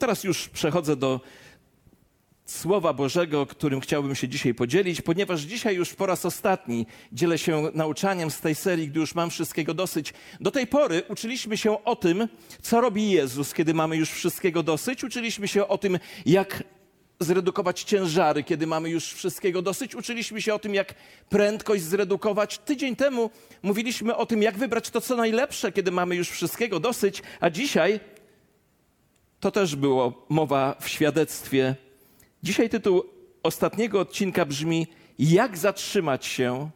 Teraz już przechodzę do Słowa Bożego, którym chciałbym się dzisiaj podzielić, ponieważ dzisiaj już po raz ostatni dzielę się nauczaniem z tej serii, gdy już mam wszystkiego dosyć. Do tej pory uczyliśmy się o tym, co robi Jezus, kiedy mamy już wszystkiego dosyć. Uczyliśmy się o tym, jak zredukować ciężary, kiedy mamy już wszystkiego dosyć. Uczyliśmy się o tym, jak prędkość zredukować. Tydzień temu mówiliśmy o tym, jak wybrać to, co najlepsze, kiedy mamy już wszystkiego dosyć, a dzisiaj to też było mowa w świadectwie. Dzisiaj tytuł ostatniego odcinka brzmi: Jak zatrzymać się,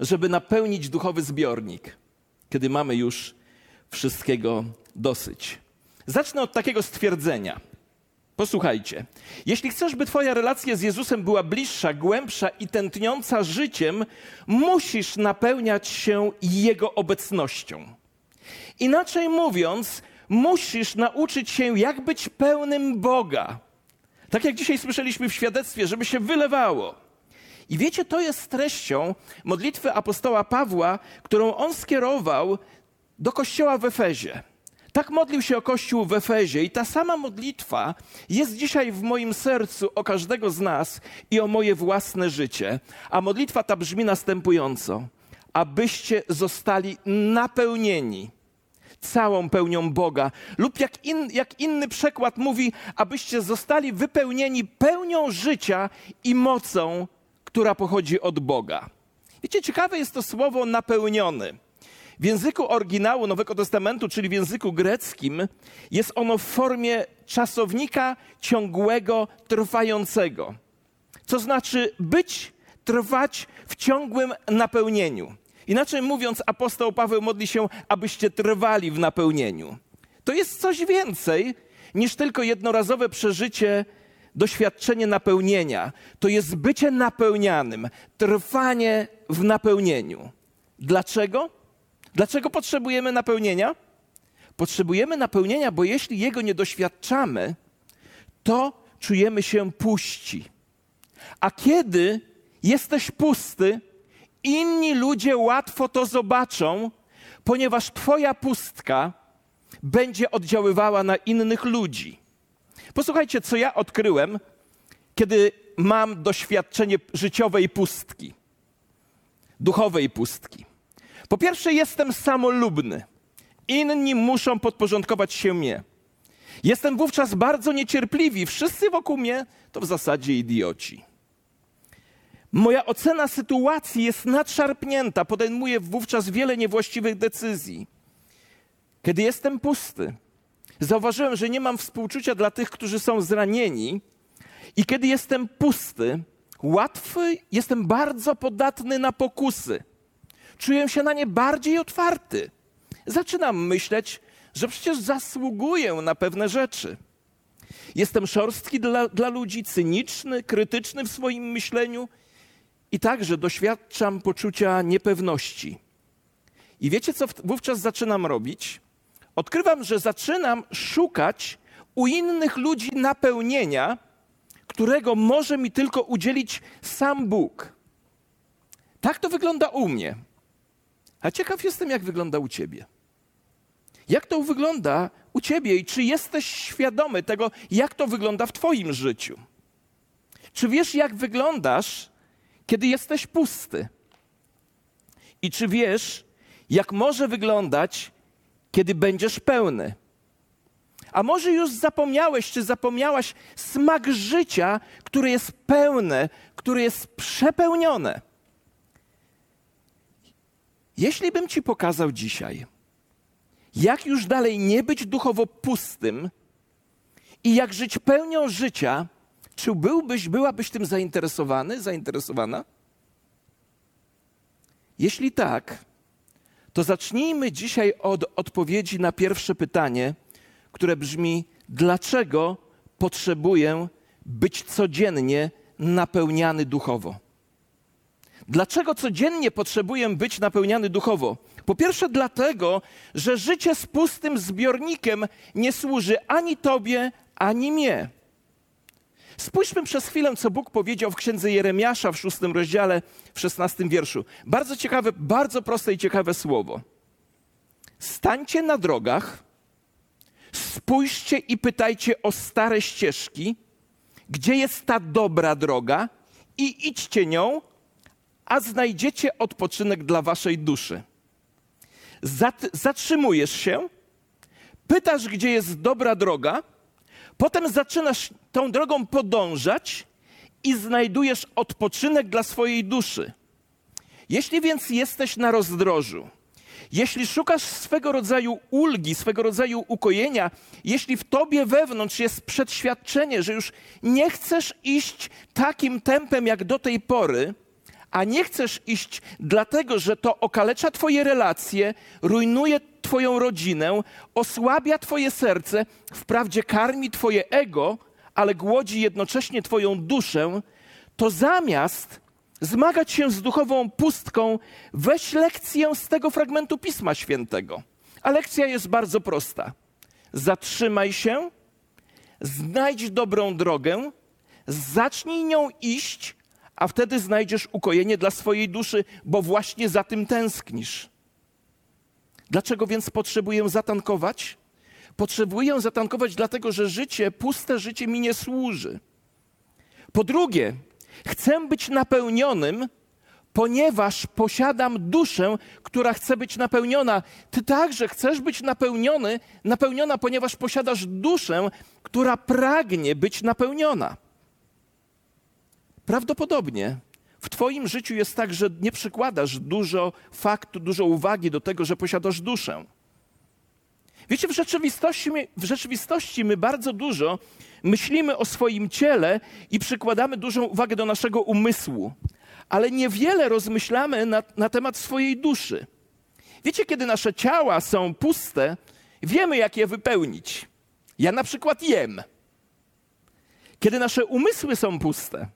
żeby napełnić duchowy zbiornik, kiedy mamy już wszystkiego dosyć. Zacznę od takiego stwierdzenia. Posłuchajcie. Jeśli chcesz, by Twoja relacja z Jezusem była bliższa, głębsza i tętniąca życiem, musisz napełniać się Jego obecnością. Inaczej mówiąc, musisz nauczyć się, jak być pełnym Boga. Tak jak dzisiaj słyszeliśmy w świadectwie, żeby się wylewało. I wiecie, to jest treścią modlitwy apostoła Pawła, którą on skierował do kościoła w Efezie. Tak modlił się o kościół w Efezie i ta sama modlitwa jest dzisiaj w moim sercu o każdego z nas i o moje własne życie. A modlitwa ta brzmi następująco: abyście zostali napełnieni całą pełnią Boga. Lub jak, in, jak inny przekład mówi, abyście zostali wypełnieni pełnią życia i mocą, która pochodzi od Boga. Wiecie, ciekawe jest to słowo napełniony. W języku oryginału Nowego Testamentu, czyli w języku greckim, jest ono w formie czasownika ciągłego, trwającego. Co znaczy być, trwać w ciągłym napełnieniu. Inaczej mówiąc, apostoł Paweł modli się, abyście trwali w napełnieniu. To jest coś więcej niż tylko jednorazowe przeżycie, doświadczenie napełnienia. To jest bycie napełnianym, trwanie w napełnieniu. Dlaczego? Dlaczego potrzebujemy napełnienia? Potrzebujemy napełnienia, bo jeśli jego nie doświadczamy, to czujemy się puści. A kiedy jesteś pusty, inni ludzie łatwo to zobaczą, ponieważ Twoja pustka będzie oddziaływała na innych ludzi. Posłuchajcie, co ja odkryłem, kiedy mam doświadczenie życiowej pustki, duchowej pustki. Po pierwsze, jestem samolubny. Inni muszą podporządkować się mnie. Jestem wówczas bardzo niecierpliwy. Wszyscy wokół mnie to w zasadzie idioci. Moja ocena sytuacji jest nadszarpnięta, podejmuję wówczas wiele niewłaściwych decyzji. Kiedy jestem pusty, zauważyłem, że nie mam współczucia dla tych, którzy są zranieni, i kiedy jestem pusty, łatwy, jestem bardzo podatny na pokusy. Czuję się na nie bardziej otwarty. Zaczynam myśleć, że przecież zasługuję na pewne rzeczy. Jestem szorstki dla, dla ludzi, cyniczny, krytyczny w swoim myśleniu i także doświadczam poczucia niepewności. I wiecie, co wówczas zaczynam robić? Odkrywam, że zaczynam szukać u innych ludzi napełnienia, którego może mi tylko udzielić sam Bóg. Tak to wygląda u mnie. A ciekaw jestem, jak wygląda u ciebie. Jak to wygląda u ciebie i czy jesteś świadomy tego, jak to wygląda w twoim życiu? Czy wiesz, jak wyglądasz, kiedy jesteś pusty? I czy wiesz, jak może wyglądać, kiedy będziesz pełny? A może już zapomniałeś, czy zapomniałaś smak życia, które jest pełne, które jest przepełnione? Jeśli bym ci pokazał dzisiaj, jak już dalej nie być duchowo pustym i jak żyć pełnią życia, czy byłbyś, byłabyś tym zainteresowany, zainteresowana? Jeśli tak, to zacznijmy dzisiaj od odpowiedzi na pierwsze pytanie, które brzmi: dlaczego potrzebuję być codziennie napełniany duchowo? Dlaczego codziennie potrzebuję być napełniany duchowo? Po pierwsze, dlatego, że życie z pustym zbiornikiem nie służy ani Tobie, ani mnie. Spójrzmy przez chwilę, co Bóg powiedział w księdze Jeremiasza w szóstym rozdziale, w szesnastym wierszu. Bardzo ciekawe, bardzo proste i ciekawe słowo. Stańcie na drogach, Spójrzcie i pytajcie o stare ścieżki, gdzie jest ta dobra droga, i idźcie nią, a znajdziecie odpoczynek dla waszej duszy. Zat zatrzymujesz się, pytasz, gdzie jest dobra droga, potem zaczynasz tą drogą podążać i znajdujesz odpoczynek dla swojej duszy. Jeśli więc jesteś na rozdrożu, jeśli szukasz swego rodzaju ulgi, swego rodzaju ukojenia, jeśli w tobie wewnątrz jest przeświadczenie, że już nie chcesz iść takim tempem jak do tej pory, a nie chcesz iść dlatego, że to okalecza Twoje relacje, rujnuje Twoją rodzinę, osłabia Twoje serce, wprawdzie karmi Twoje ego, ale głodzi jednocześnie Twoją duszę, to zamiast zmagać się z duchową pustką, weź lekcję z tego fragmentu Pisma Świętego. A lekcja jest bardzo prosta. Zatrzymaj się, znajdź dobrą drogę, zacznij nią iść, a wtedy znajdziesz ukojenie dla swojej duszy, bo właśnie za tym tęsknisz. Dlaczego więc potrzebuję zatankować? Potrzebuję zatankować, dlatego że życie, puste życie mi nie służy. Po drugie, chcę być napełnionym, ponieważ posiadam duszę, która chce być napełniona. Ty także chcesz być napełniony, napełniona, ponieważ posiadasz duszę, która pragnie być napełniona. Prawdopodobnie w Twoim życiu jest tak, że nie przykładasz dużo faktu, dużo uwagi do tego, że posiadasz duszę. Wiecie, w rzeczywistości, w rzeczywistości my bardzo dużo myślimy o swoim ciele i przykładamy dużą uwagę do naszego umysłu, ale niewiele rozmyślamy na, na temat swojej duszy. Wiecie, kiedy nasze ciała są puste, wiemy, jak je wypełnić. Ja na przykład jem. Kiedy nasze umysły są puste,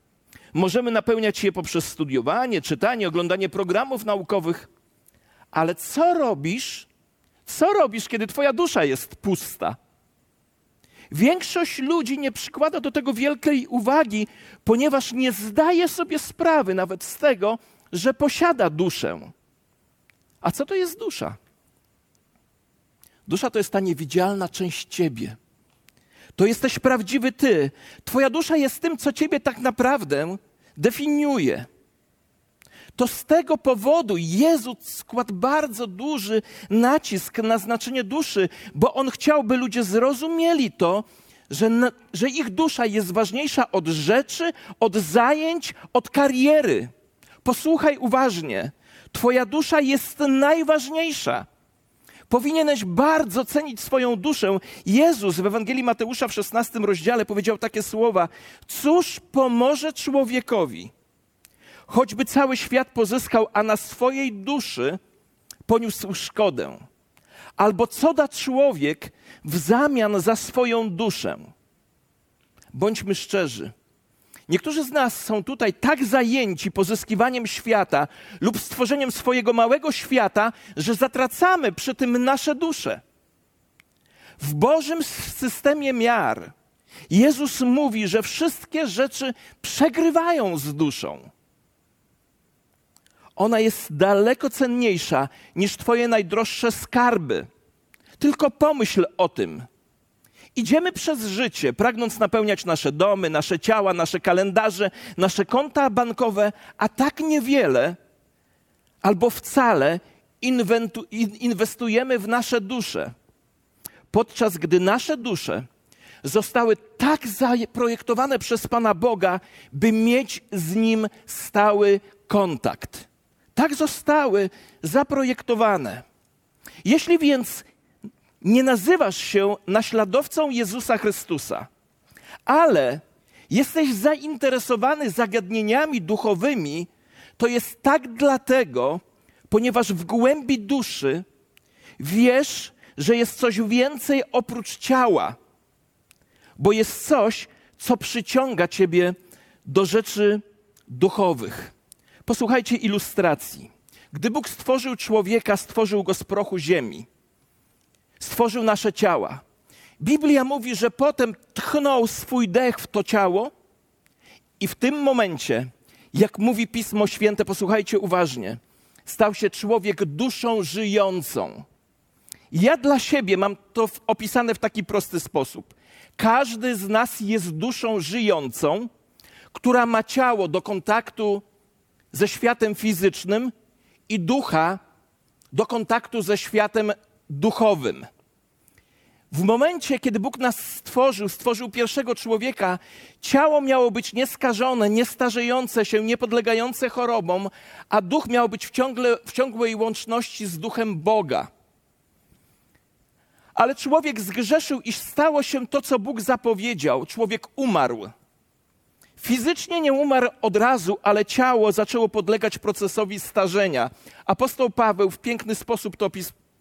Możemy napełniać je poprzez studiowanie, czytanie, oglądanie programów naukowych. Ale co robisz? Co robisz, kiedy twoja dusza jest pusta? Większość ludzi nie przykłada do tego wielkiej uwagi, ponieważ nie zdaje sobie sprawy nawet z tego, że posiada duszę. A co to jest dusza? Dusza to jest ta niewidzialna część ciebie to jesteś prawdziwy ty. Twoja dusza jest tym, co ciebie tak naprawdę definiuje. To z tego powodu Jezus składł bardzo duży nacisk na znaczenie duszy, bo On chciał, by ludzie zrozumieli to, że, na, że ich dusza jest ważniejsza od rzeczy, od zajęć, od kariery. Posłuchaj uważnie. Twoja dusza jest najważniejsza. Powinieneś bardzo cenić swoją duszę. Jezus w Ewangelii Mateusza w 16 rozdziale powiedział takie słowa: Cóż pomoże człowiekowi, choćby cały świat pozyskał, a na swojej duszy poniósł szkodę? Albo co da człowiek w zamian za swoją duszę? Bądźmy szczerzy. Niektórzy z nas są tutaj tak zajęci pozyskiwaniem świata lub stworzeniem swojego małego świata, że zatracamy przy tym nasze dusze. W Bożym systemie miar Jezus mówi, że wszystkie rzeczy przegrywają z duszą. Ona jest daleko cenniejsza niż Twoje najdroższe skarby. Tylko pomyśl o tym. Idziemy przez życie, pragnąc napełniać nasze domy, nasze ciała, nasze kalendarze, nasze konta bankowe, a tak niewiele albo wcale inwestujemy w nasze dusze. Podczas gdy nasze dusze zostały tak zaprojektowane przez Pana Boga, by mieć z Nim stały kontakt. Tak zostały zaprojektowane. Jeśli więc nie nazywasz się naśladowcą Jezusa Chrystusa, ale jesteś zainteresowany zagadnieniami duchowymi, to jest tak dlatego, ponieważ w głębi duszy wiesz, że jest coś więcej oprócz ciała, bo jest coś, co przyciąga ciebie do rzeczy duchowych. Posłuchajcie ilustracji. Gdy Bóg stworzył człowieka, stworzył go z prochu ziemi stworzył nasze ciała. Biblia mówi, że potem tchnął swój dech w to ciało i w tym momencie, jak mówi Pismo Święte, posłuchajcie uważnie, stał się człowiek duszą żyjącą. Ja dla siebie mam to opisane w taki prosty sposób. Każdy z nas jest duszą żyjącą, która ma ciało do kontaktu ze światem fizycznym i ducha do kontaktu ze światem duchowym. W momencie, kiedy Bóg nas stworzył, stworzył pierwszego człowieka, ciało miało być nieskażone, niestarzejące się, niepodlegające chorobom, a duch miał być w, ciągle, w ciągłej łączności z duchem Boga. Ale człowiek zgrzeszył i stało się to, co Bóg zapowiedział. Człowiek umarł. Fizycznie nie umarł od razu, ale ciało zaczęło podlegać procesowi starzenia. Apostoł Paweł w piękny sposób to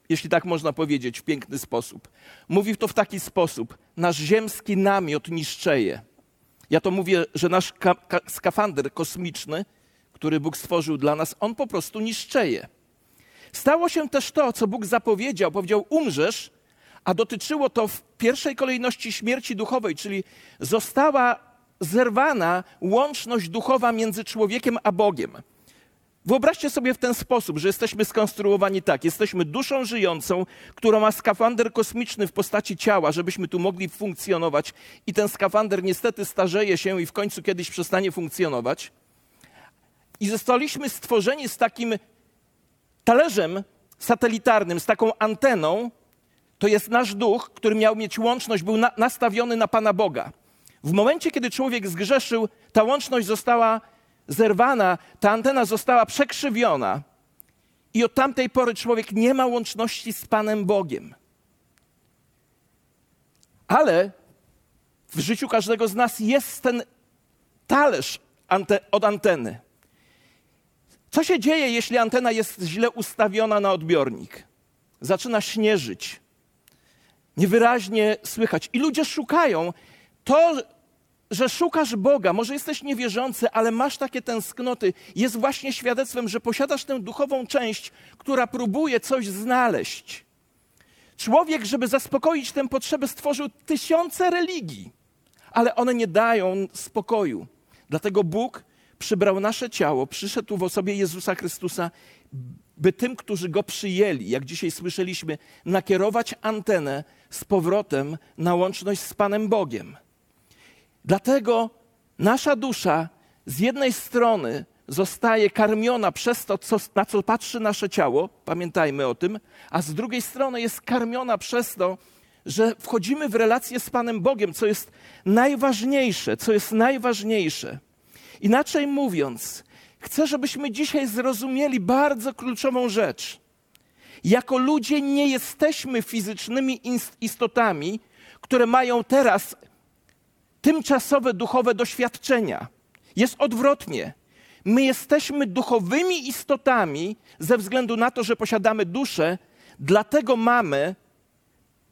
jeśli tak można powiedzieć, w piękny sposób. Mówi to w taki sposób: Nasz ziemski namiot niszczeje. Ja to mówię, że nasz ka- ka- skafander kosmiczny, który Bóg stworzył dla nas, on po prostu niszczeje. Stało się też to, co Bóg zapowiedział. Powiedział: Umrzesz, a dotyczyło to w pierwszej kolejności śmierci duchowej, czyli została zerwana łączność duchowa między człowiekiem a Bogiem. Wyobraźcie sobie w ten sposób, że jesteśmy skonstruowani tak. Jesteśmy duszą żyjącą, która ma skafander kosmiczny w postaci ciała, żebyśmy tu mogli funkcjonować, i ten skafander niestety starzeje się i w końcu kiedyś przestanie funkcjonować. I zostaliśmy stworzeni z takim talerzem satelitarnym, z taką anteną. To jest nasz duch, który miał mieć łączność, był na, nastawiony na Pana Boga. W momencie, kiedy człowiek zgrzeszył, ta łączność została zerwana, ta antena została przekrzywiona i od tamtej pory człowiek nie ma łączności z Panem Bogiem. Ale w życiu każdego z nas jest ten talerz ante od anteny. Co się dzieje, jeśli antena jest źle ustawiona na odbiornik? Zaczyna śnieżyć. Niewyraźnie słychać. I ludzie szukają to, że szukasz Boga, może jesteś niewierzący, ale masz takie tęsknoty, jest właśnie świadectwem, że posiadasz tę duchową część, która próbuje coś znaleźć. Człowiek, żeby zaspokoić tę potrzebę, stworzył tysiące religii, ale one nie dają spokoju. Dlatego Bóg przybrał nasze ciało, przyszedł w osobie Jezusa Chrystusa, by tym, którzy go przyjęli, jak dzisiaj słyszeliśmy, nakierować antenę z powrotem na łączność z Panem Bogiem. Dlatego nasza dusza z jednej strony zostaje karmiona przez to, co, na co patrzy nasze ciało, pamiętajmy o tym, a z drugiej strony jest karmiona przez to, że wchodzimy w relację z Panem Bogiem, co jest najważniejsze, co jest najważniejsze. Inaczej mówiąc, chcę, żebyśmy dzisiaj zrozumieli bardzo kluczową rzecz. Jako ludzie nie jesteśmy fizycznymi istotami, które mają teraz tymczasowe duchowe doświadczenia. Jest odwrotnie. My jesteśmy duchowymi istotami ze względu na to, że posiadamy duszę, dlatego mamy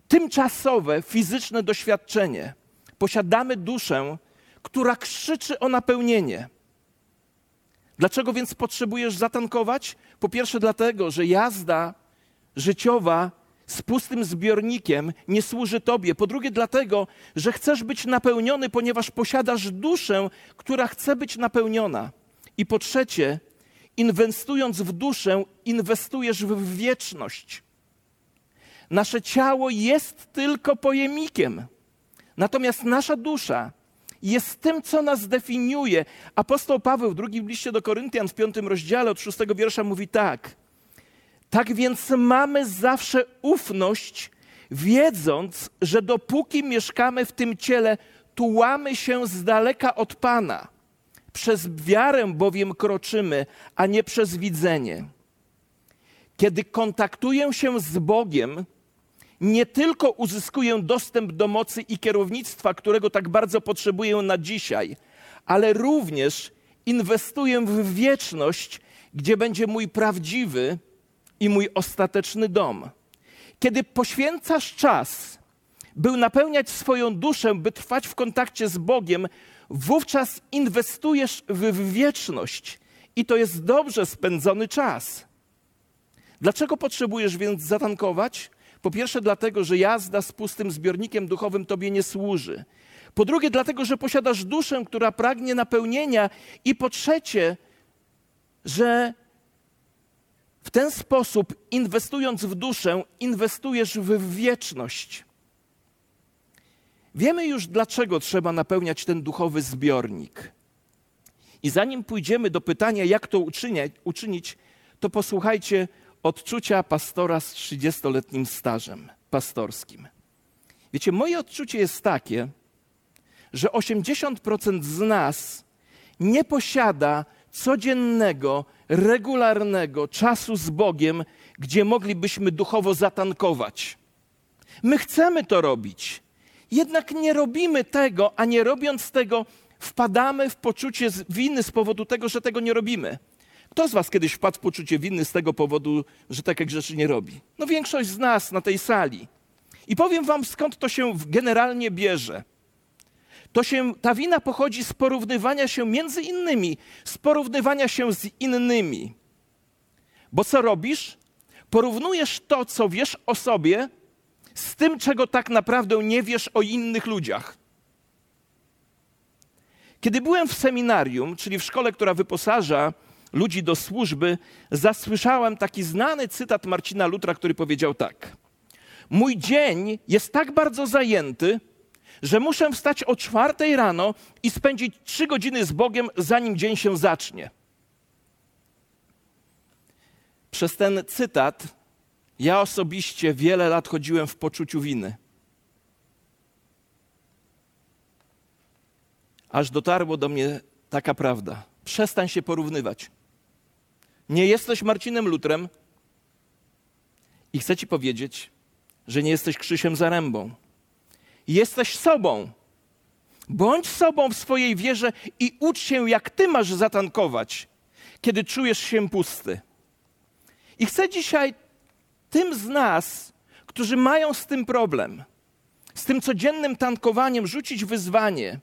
tymczasowe fizyczne doświadczenie. Posiadamy duszę, która krzyczy o napełnienie. Dlaczego więc potrzebujesz zatankować? Po pierwsze, dlatego, że jazda życiowa z pustym zbiornikiem nie służy Tobie. Po drugie, dlatego, że chcesz być napełniony, ponieważ posiadasz duszę, która chce być napełniona. I po trzecie, inwestując w duszę, inwestujesz w wieczność. Nasze ciało jest tylko pojemnikiem, natomiast nasza dusza jest tym, co nas definiuje. Apostoł Paweł w drugim liście do Koryntian w piątym rozdziale od szóstego wiersza mówi tak – tak więc mamy zawsze ufność, wiedząc, że dopóki mieszkamy w tym ciele, tułamy się z daleka od Pana. Przez wiarę bowiem kroczymy, a nie przez widzenie. Kiedy kontaktuję się z Bogiem, nie tylko uzyskuję dostęp do mocy i kierownictwa, którego tak bardzo potrzebuję na dzisiaj, ale również inwestuję w wieczność, gdzie będzie mój prawdziwy, i mój ostateczny dom. Kiedy poświęcasz czas, by napełniać swoją duszę, by trwać w kontakcie z Bogiem, wówczas inwestujesz w wieczność i to jest dobrze spędzony czas. Dlaczego potrzebujesz więc zatankować? Po pierwsze, dlatego, że jazda z pustym zbiornikiem duchowym tobie nie służy. Po drugie, dlatego, że posiadasz duszę, która pragnie napełnienia. I po trzecie, że w ten sposób, inwestując w duszę, inwestujesz w wieczność. Wiemy już, dlaczego trzeba napełniać ten duchowy zbiornik. I zanim pójdziemy do pytania, jak to uczynić to posłuchajcie odczucia pastora z 30-letnim stażem pastorskim. Wiecie, moje odczucie jest takie, że 80% z nas nie posiada codziennego, regularnego czasu z Bogiem, gdzie moglibyśmy duchowo zatankować. My chcemy to robić, jednak nie robimy tego, a nie robiąc tego, wpadamy w poczucie winy z powodu tego, że tego nie robimy. Kto z Was kiedyś wpadł w poczucie winy z tego powodu, że takie rzeczy nie robi? No większość z nas na tej sali. I powiem Wam, skąd to się generalnie bierze. To się, ta wina pochodzi z porównywania się między innymi, z porównywania się z innymi. Bo co robisz? Porównujesz to, co wiesz o sobie, z tym, czego tak naprawdę nie wiesz o innych ludziach. Kiedy byłem w seminarium, czyli w szkole, która wyposaża ludzi do służby, zasłyszałem taki znany cytat Marcina Lutra, który powiedział tak: Mój dzień jest tak bardzo zajęty, że muszę wstać o czwartej rano i spędzić trzy godziny z Bogiem, zanim dzień się zacznie. Przez ten cytat ja osobiście wiele lat chodziłem w poczuciu winy. Aż dotarło do mnie taka prawda. Przestań się porównywać. Nie jesteś Marcinem Lutrem i chcę ci powiedzieć, że nie jesteś Krzysiem Zarębą. Jesteś sobą. Bądź sobą w swojej wierze i ucz się, jak ty masz zatankować, kiedy czujesz się pusty. I chcę dzisiaj tym z nas, którzy mają z tym problem, z tym codziennym tankowaniem, rzucić wyzwanie.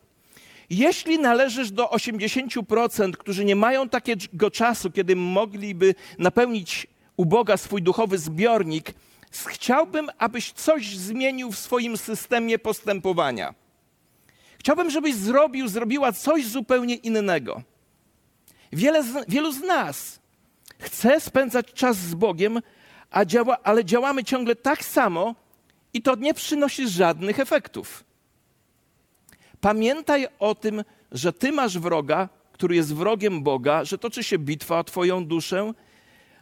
Jeśli należysz do 80%, którzy nie mają takiego czasu, kiedy mogliby napełnić u Boga swój duchowy zbiornik, chciałbym, abyś coś zmienił w swoim systemie postępowania. Chciałbym, żebyś zrobił, zrobiła coś zupełnie innego. Wiele z, wielu z nas chce spędzać czas z Bogiem, działa, ale działamy ciągle tak samo i to nie przynosi żadnych efektów. Pamiętaj o tym, że ty masz wroga, który jest wrogiem Boga, że toczy się bitwa o twoją duszę.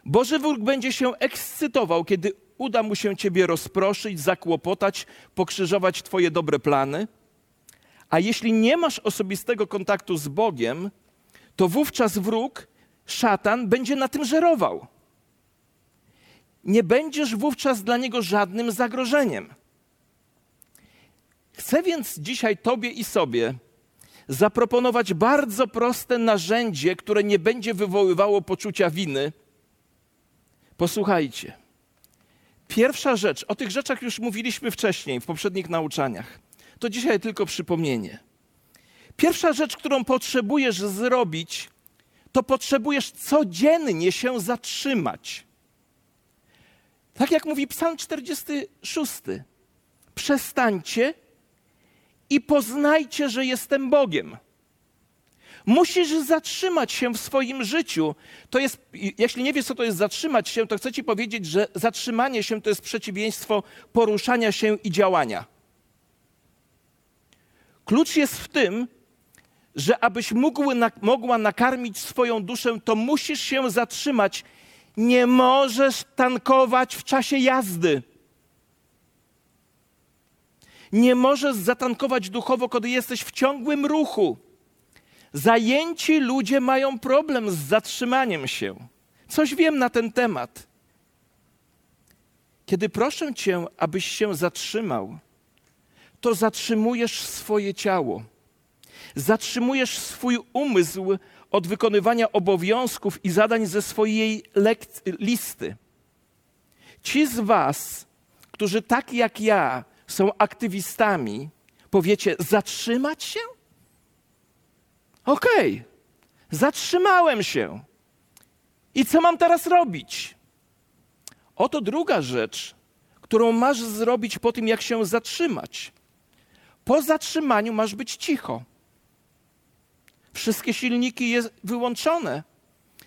Boży wróg będzie się ekscytował, kiedy uda mu się ciebie rozproszyć, zakłopotać, pokrzyżować twoje dobre plany. A jeśli nie masz osobistego kontaktu z Bogiem, to wówczas wróg, szatan, będzie na tym żerował. Nie będziesz wówczas dla niego żadnym zagrożeniem. Chcę więc dzisiaj Tobie i sobie zaproponować bardzo proste narzędzie, które nie będzie wywoływało poczucia winy. Posłuchajcie. Pierwsza rzecz, o tych rzeczach już mówiliśmy wcześniej w poprzednich nauczaniach. To dzisiaj tylko przypomnienie. Pierwsza rzecz, którą potrzebujesz zrobić, to potrzebujesz codziennie się zatrzymać. Tak jak mówi Psalm 46. Przestańcie i poznajcie, że jestem Bogiem. Musisz zatrzymać się w swoim życiu. To jest, jeśli nie wiesz, co to jest zatrzymać się, to chcę ci powiedzieć, że zatrzymanie się to jest przeciwieństwo poruszania się i działania. Klucz jest w tym, że abyś mógł, mogła nakarmić swoją duszę, to musisz się zatrzymać. Nie możesz tankować w czasie jazdy. Nie możesz zatankować duchowo, kiedy jesteś w ciągłym ruchu. Zajęci ludzie mają problem z zatrzymaniem się. Coś wiem na ten temat. Kiedy proszę cię, abyś się zatrzymał, to zatrzymujesz swoje ciało. Zatrzymujesz swój umysł od wykonywania obowiązków i zadań ze swojej listy. Ci z Was, którzy tak jak ja są aktywistami, powiecie: zatrzymać się? Okej, okay, zatrzymałem się. I co mam teraz robić? Oto druga rzecz, którą masz zrobić po tym, jak się zatrzymać. Po zatrzymaniu masz być cicho. Wszystkie silniki jest wyłączone.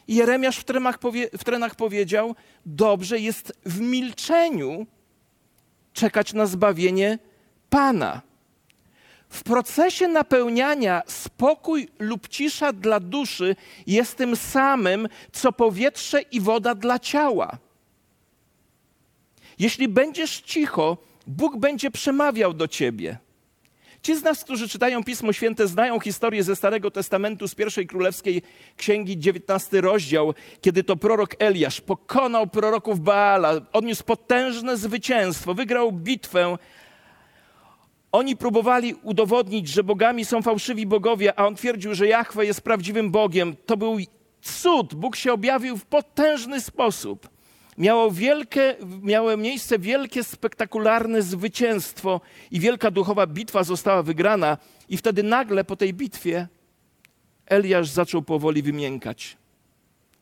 Jeremiasz w powie, w trenach powiedział: Dobrze jest w milczeniu czekać na zbawienie Pana. W procesie napełniania spokój lub cisza dla duszy jest tym samym, co powietrze i woda dla ciała. Jeśli będziesz cicho, Bóg będzie przemawiał do ciebie. Ci z nas, którzy czytają Pismo Święte, znają historię ze Starego Testamentu, z pierwszej królewskiej księgi, 19 rozdział, kiedy to prorok Eliasz pokonał proroków Baala, odniósł potężne zwycięstwo, wygrał bitwę. Oni próbowali udowodnić, że bogami są fałszywi bogowie, a on twierdził, że Jahwe jest prawdziwym Bogiem. To był cud. Bóg się objawił w potężny sposób miało, wielkie, miało miejsce wielkie, spektakularne zwycięstwo i wielka duchowa bitwa została wygrana. I wtedy nagle po tej bitwie Eliasz zaczął powoli wymiękać.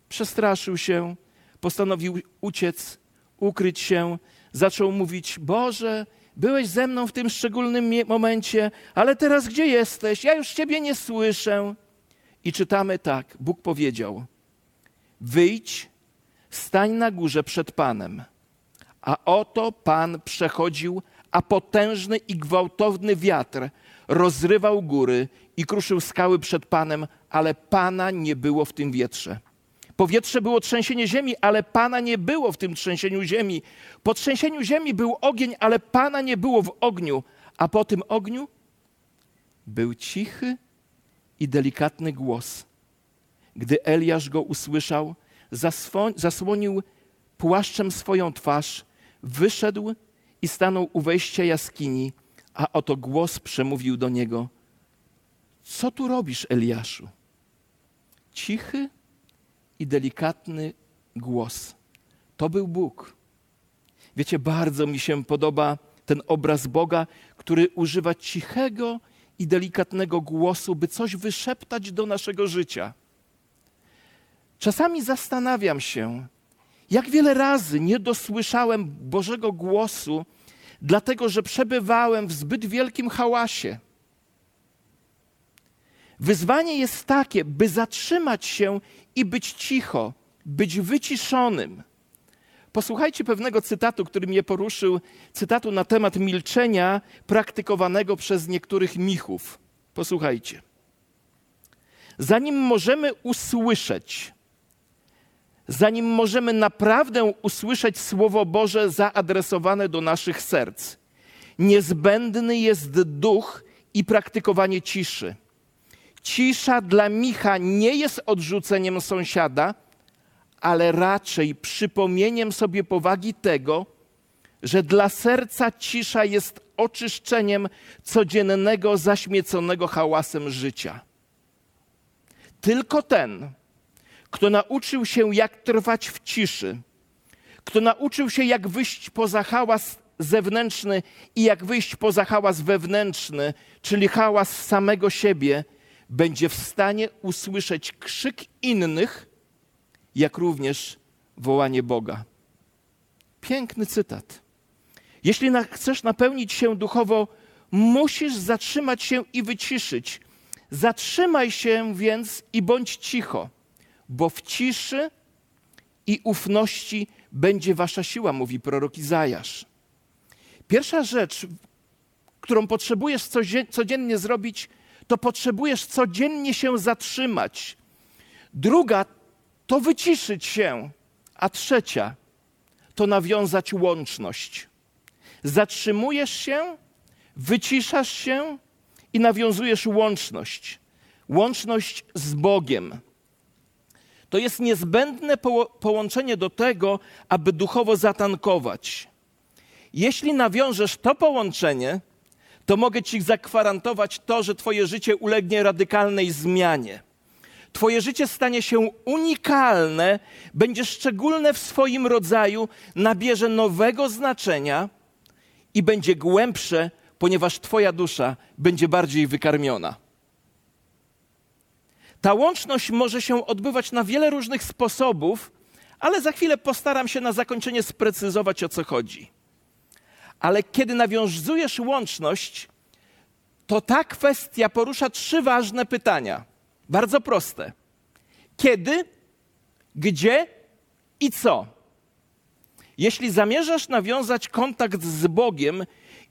Przestraszył się, postanowił uciec, ukryć się, zaczął mówić: Boże, byłeś ze mną w tym szczególnym momencie, ale teraz gdzie jesteś? Ja już Ciebie nie słyszę. I czytamy tak: Bóg powiedział: Wyjdź stań na górze przed Panem. A oto Pan przechodził, a potężny i gwałtowny wiatr rozrywał góry i kruszył skały przed Panem, ale Pana nie było w tym wietrze. Powietrze było trzęsienie ziemi, ale Pana nie było w tym trzęsieniu ziemi. Po trzęsieniu ziemi był ogień, ale Pana nie było w ogniu. A po tym ogniu był cichy i delikatny głos. Gdy Eliasz go usłyszał, zasłonił płaszczem swoją twarz, wyszedł i stanął u wejścia jaskini, a oto głos przemówił do niego: Co tu robisz, Eliaszu? Cichy i delikatny głos. To był Bóg. Wiecie, bardzo mi się podoba ten obraz Boga, który używa cichego i delikatnego głosu, by coś wyszeptać do naszego życia. Czasami zastanawiam się, jak wiele razy nie dosłyszałem Bożego głosu, dlatego że przebywałem w zbyt wielkim hałasie. Wyzwanie jest takie, by zatrzymać się i być cicho, być wyciszonym. Posłuchajcie pewnego cytatu, który mnie poruszył, cytatu na temat milczenia praktykowanego przez niektórych michów. Posłuchajcie. Zanim możemy usłyszeć, zanim możemy naprawdę usłyszeć Słowo Boże zaadresowane do naszych serc. Niezbędny jest duch i praktykowanie ciszy. Cisza dla Micha nie jest odrzuceniem sąsiada, ale raczej przypomnieniem sobie powagi tego, że dla serca cisza jest oczyszczeniem codziennego, zaśmieconego hałasem życia. Tylko ten, kto nauczył się, jak trwać w ciszy, kto nauczył się, jak wyjść poza hałas zewnętrzny i jak wyjść poza hałas wewnętrzny, czyli hałas samego siebie, będzie w stanie usłyszeć krzyk innych, jak również wołanie Boga. Piękny cytat. Jeśli na, chcesz napełnić się duchowo, musisz zatrzymać się i wyciszyć. Zatrzymaj się więc i bądź cicho bo w ciszy i ufności będzie wasza siła, mówi prorok Izajasz. Pierwsza rzecz, którą potrzebujesz codziennie zrobić, to potrzebujesz codziennie się zatrzymać. Druga to wyciszyć się, a trzecia to nawiązać łączność. Zatrzymujesz się, wyciszasz się i nawiązujesz łączność. Łączność z Bogiem. To jest niezbędne połączenie do tego, aby duchowo zatankować. Jeśli nawiążesz to połączenie, to mogę ci zagwarantować to, że Twoje życie ulegnie radykalnej zmianie. Twoje życie stanie się unikalne, będzie szczególne w swoim rodzaju, nabierze nowego znaczenia i będzie głębsze, ponieważ Twoja dusza będzie bardziej wykarmiona. Ta łączność może się odbywać na wiele różnych sposobów, ale za chwilę postaram się na zakończenie sprecyzować o co chodzi. Ale kiedy nawiązujesz łączność, to ta kwestia porusza trzy ważne pytania. Bardzo proste. Kiedy, gdzie i co. Jeśli zamierzasz nawiązać kontakt z Bogiem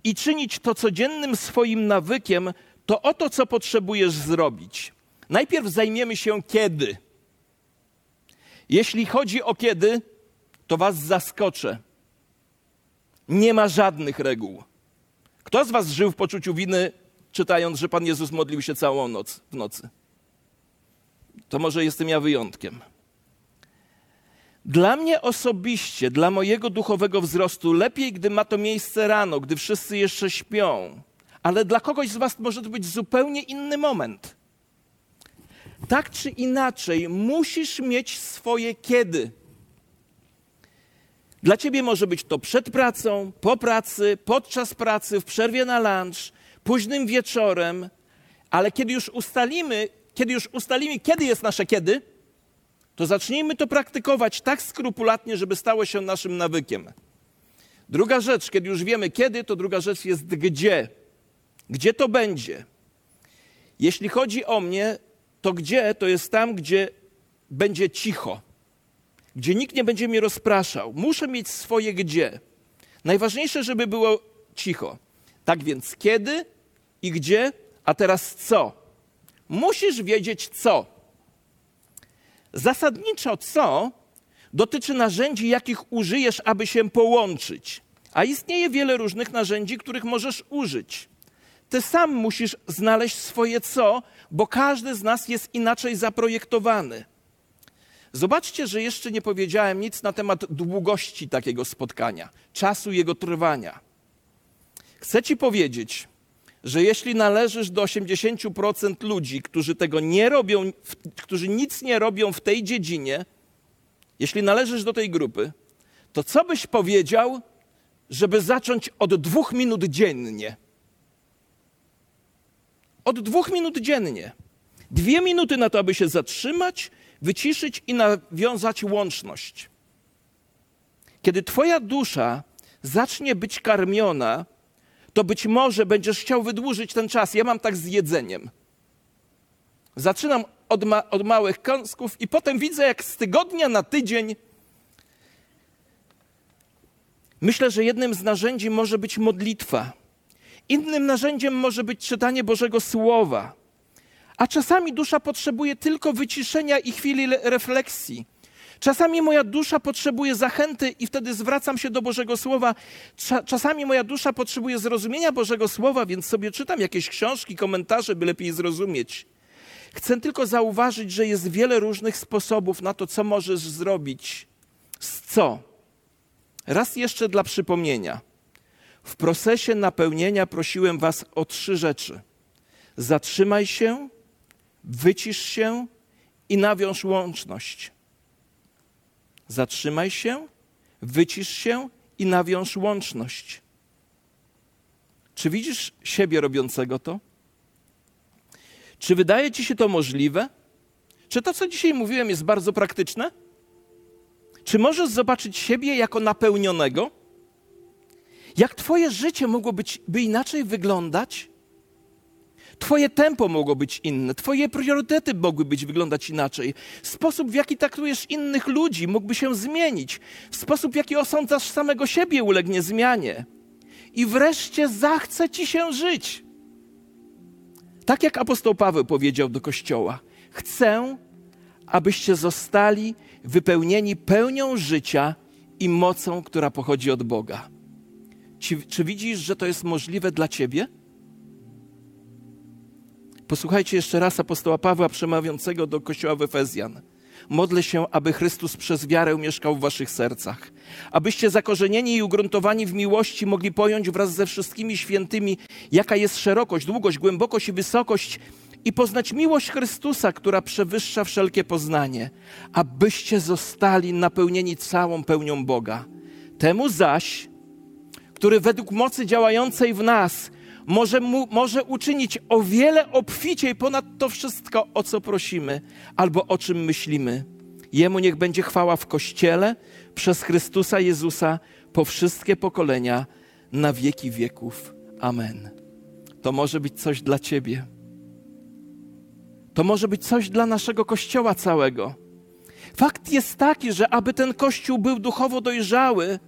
i czynić to codziennym swoim nawykiem, to oto co potrzebujesz zrobić. Najpierw zajmiemy się kiedy. Jeśli chodzi o kiedy, to was zaskoczę. Nie ma żadnych reguł. Kto z was żył w poczuciu winy, czytając, że Pan Jezus modlił się całą noc w nocy? To może jestem ja wyjątkiem. Dla mnie osobiście, dla mojego duchowego wzrostu, lepiej, gdy ma to miejsce rano, gdy wszyscy jeszcze śpią. Ale dla kogoś z Was może to być zupełnie inny moment. Tak czy inaczej, musisz mieć swoje kiedy. Dla ciebie może być to przed pracą, po pracy, podczas pracy, w przerwie na lunch, późnym wieczorem, ale kiedy już ustalimy, kiedy już ustalimy, kiedy jest nasze kiedy, to zacznijmy to praktykować tak skrupulatnie, żeby stało się naszym nawykiem. Druga rzecz, kiedy już wiemy kiedy, to druga rzecz jest gdzie. Gdzie to będzie? Jeśli chodzi o mnie, to gdzie to jest tam, gdzie będzie cicho, gdzie nikt nie będzie mnie rozpraszał. Muszę mieć swoje gdzie. Najważniejsze, żeby było cicho. Tak więc kiedy i gdzie, a teraz co? Musisz wiedzieć co. Zasadniczo co dotyczy narzędzi, jakich użyjesz, aby się połączyć. A istnieje wiele różnych narzędzi, których możesz użyć. Ty sam musisz znaleźć swoje co, bo każdy z nas jest inaczej zaprojektowany. Zobaczcie, że jeszcze nie powiedziałem nic na temat długości takiego spotkania, czasu jego trwania. Chcę ci powiedzieć, że jeśli należysz do 80% ludzi, którzy tego nie robią, którzy nic nie robią w tej dziedzinie, jeśli należysz do tej grupy, to co byś powiedział, żeby zacząć od dwóch minut dziennie? Od dwóch minut dziennie. Dwie minuty na to, aby się zatrzymać, wyciszyć i nawiązać łączność. Kiedy Twoja dusza zacznie być karmiona, to być może będziesz chciał wydłużyć ten czas. Ja mam tak z jedzeniem. Zaczynam od, ma od małych kąsków i potem widzę, jak z tygodnia na tydzień. Myślę, że jednym z narzędzi może być modlitwa. Innym narzędziem może być czytanie Bożego Słowa. A czasami dusza potrzebuje tylko wyciszenia i chwili refleksji. Czasami moja dusza potrzebuje zachęty i wtedy zwracam się do Bożego Słowa. Czasami moja dusza potrzebuje zrozumienia Bożego Słowa, więc sobie czytam jakieś książki, komentarze, by lepiej zrozumieć. Chcę tylko zauważyć, że jest wiele różnych sposobów na to, co możesz zrobić. Z co? Raz jeszcze dla przypomnienia. W procesie napełnienia prosiłem Was o trzy rzeczy. Zatrzymaj się, wycisz się i nawiąż łączność. Zatrzymaj się, wycisz się i nawiąż łączność. Czy widzisz siebie robiącego to? Czy wydaje ci się to możliwe? Czy to, co dzisiaj mówiłem, jest bardzo praktyczne? Czy możesz zobaczyć siebie jako napełnionego? Jak Twoje życie mogło być, by inaczej wyglądać? Twoje tempo mogło być inne, Twoje priorytety mogły być wyglądać inaczej. Sposób, w jaki traktujesz innych ludzi, mógłby się zmienić. Sposób, w jaki osądzasz samego siebie, ulegnie zmianie. I wreszcie zachce ci się żyć. Tak jak apostoł Paweł powiedział do kościoła: Chcę, abyście zostali wypełnieni pełnią życia i mocą, która pochodzi od Boga. Czy, czy widzisz, że to jest możliwe dla ciebie? Posłuchajcie jeszcze raz apostoła Pawła przemawiającego do kościoła w Efezjan. Modlę się, aby Chrystus przez wiarę mieszkał w waszych sercach, abyście zakorzenieni i ugruntowani w miłości mogli pojąć wraz ze wszystkimi świętymi, jaka jest szerokość, długość, głębokość i wysokość, i poznać miłość Chrystusa, która przewyższa wszelkie poznanie, abyście zostali napełnieni całą pełnią Boga. Temu zaś, który według mocy działającej w nas może, mu, może uczynić o wiele obficiej ponad to wszystko, o co prosimy albo o czym myślimy. Jemu niech będzie chwała w Kościele przez Chrystusa Jezusa po wszystkie pokolenia na wieki wieków. Amen. To może być coś dla Ciebie. To może być coś dla naszego Kościoła całego. Fakt jest taki, że aby ten kościół był duchowo dojrzały,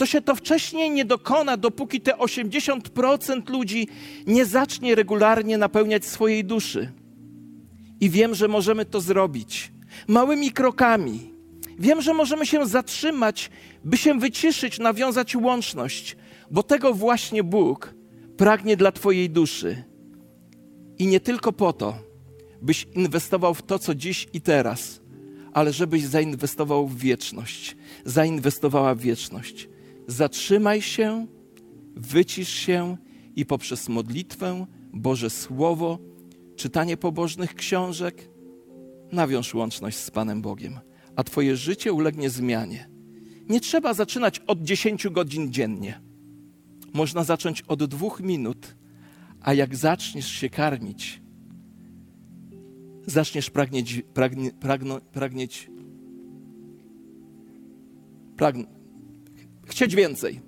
to się to wcześniej nie dokona, dopóki te 80% ludzi nie zacznie regularnie napełniać swojej duszy. I wiem, że możemy to zrobić małymi krokami. Wiem, że możemy się zatrzymać, by się wyciszyć, nawiązać łączność, bo tego właśnie Bóg pragnie dla Twojej duszy. I nie tylko po to, byś inwestował w to, co dziś i teraz, ale żebyś zainwestował w wieczność, zainwestowała w wieczność. Zatrzymaj się, wycisz się i poprzez modlitwę, Boże Słowo, czytanie pobożnych książek, nawiąż łączność z Panem Bogiem, a Twoje życie ulegnie zmianie. Nie trzeba zaczynać od 10 godzin dziennie. Można zacząć od dwóch minut, a jak zaczniesz się karmić, zaczniesz pragnieć, pragnie, pragno, pragnieć, pragn, chcieć więcej.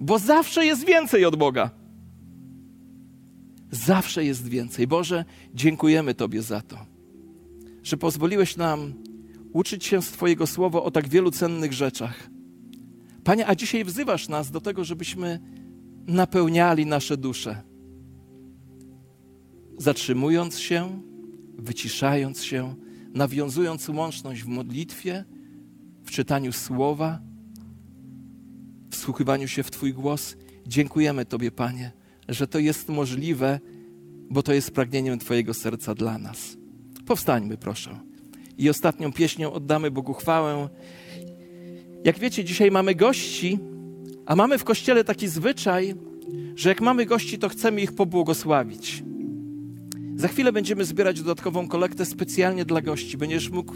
Bo zawsze jest więcej od Boga. Zawsze jest więcej. Boże, dziękujemy Tobie za to, że pozwoliłeś nam uczyć się z Twojego słowa o tak wielu cennych rzeczach. Panie, a dzisiaj wzywasz nas do tego, żebyśmy napełniali nasze dusze, zatrzymując się, wyciszając się, nawiązując łączność w modlitwie, w czytaniu słowa, wsłuchiwaniu się w Twój głos. Dziękujemy Tobie, Panie, że to jest możliwe, bo to jest pragnieniem Twojego serca dla nas. Powstańmy, proszę. I ostatnią pieśnią oddamy Bogu chwałę. Jak wiecie, dzisiaj mamy gości, a mamy w kościele taki zwyczaj, że jak mamy gości, to chcemy ich pobłogosławić. Za chwilę będziemy zbierać dodatkową kolektę specjalnie dla gości. Będziesz mógł,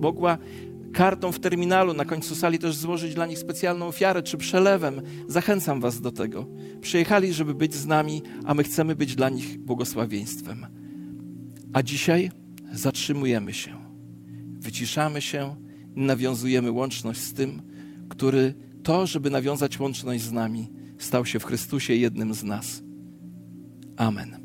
mogła kartą w terminalu na końcu sali też złożyć dla nich specjalną ofiarę czy przelewem. Zachęcam Was do tego. Przyjechali, żeby być z nami, a my chcemy być dla nich błogosławieństwem. A dzisiaj zatrzymujemy się, wyciszamy się nawiązujemy łączność z tym, który to, żeby nawiązać łączność z nami, stał się w Chrystusie jednym z nas. Amen.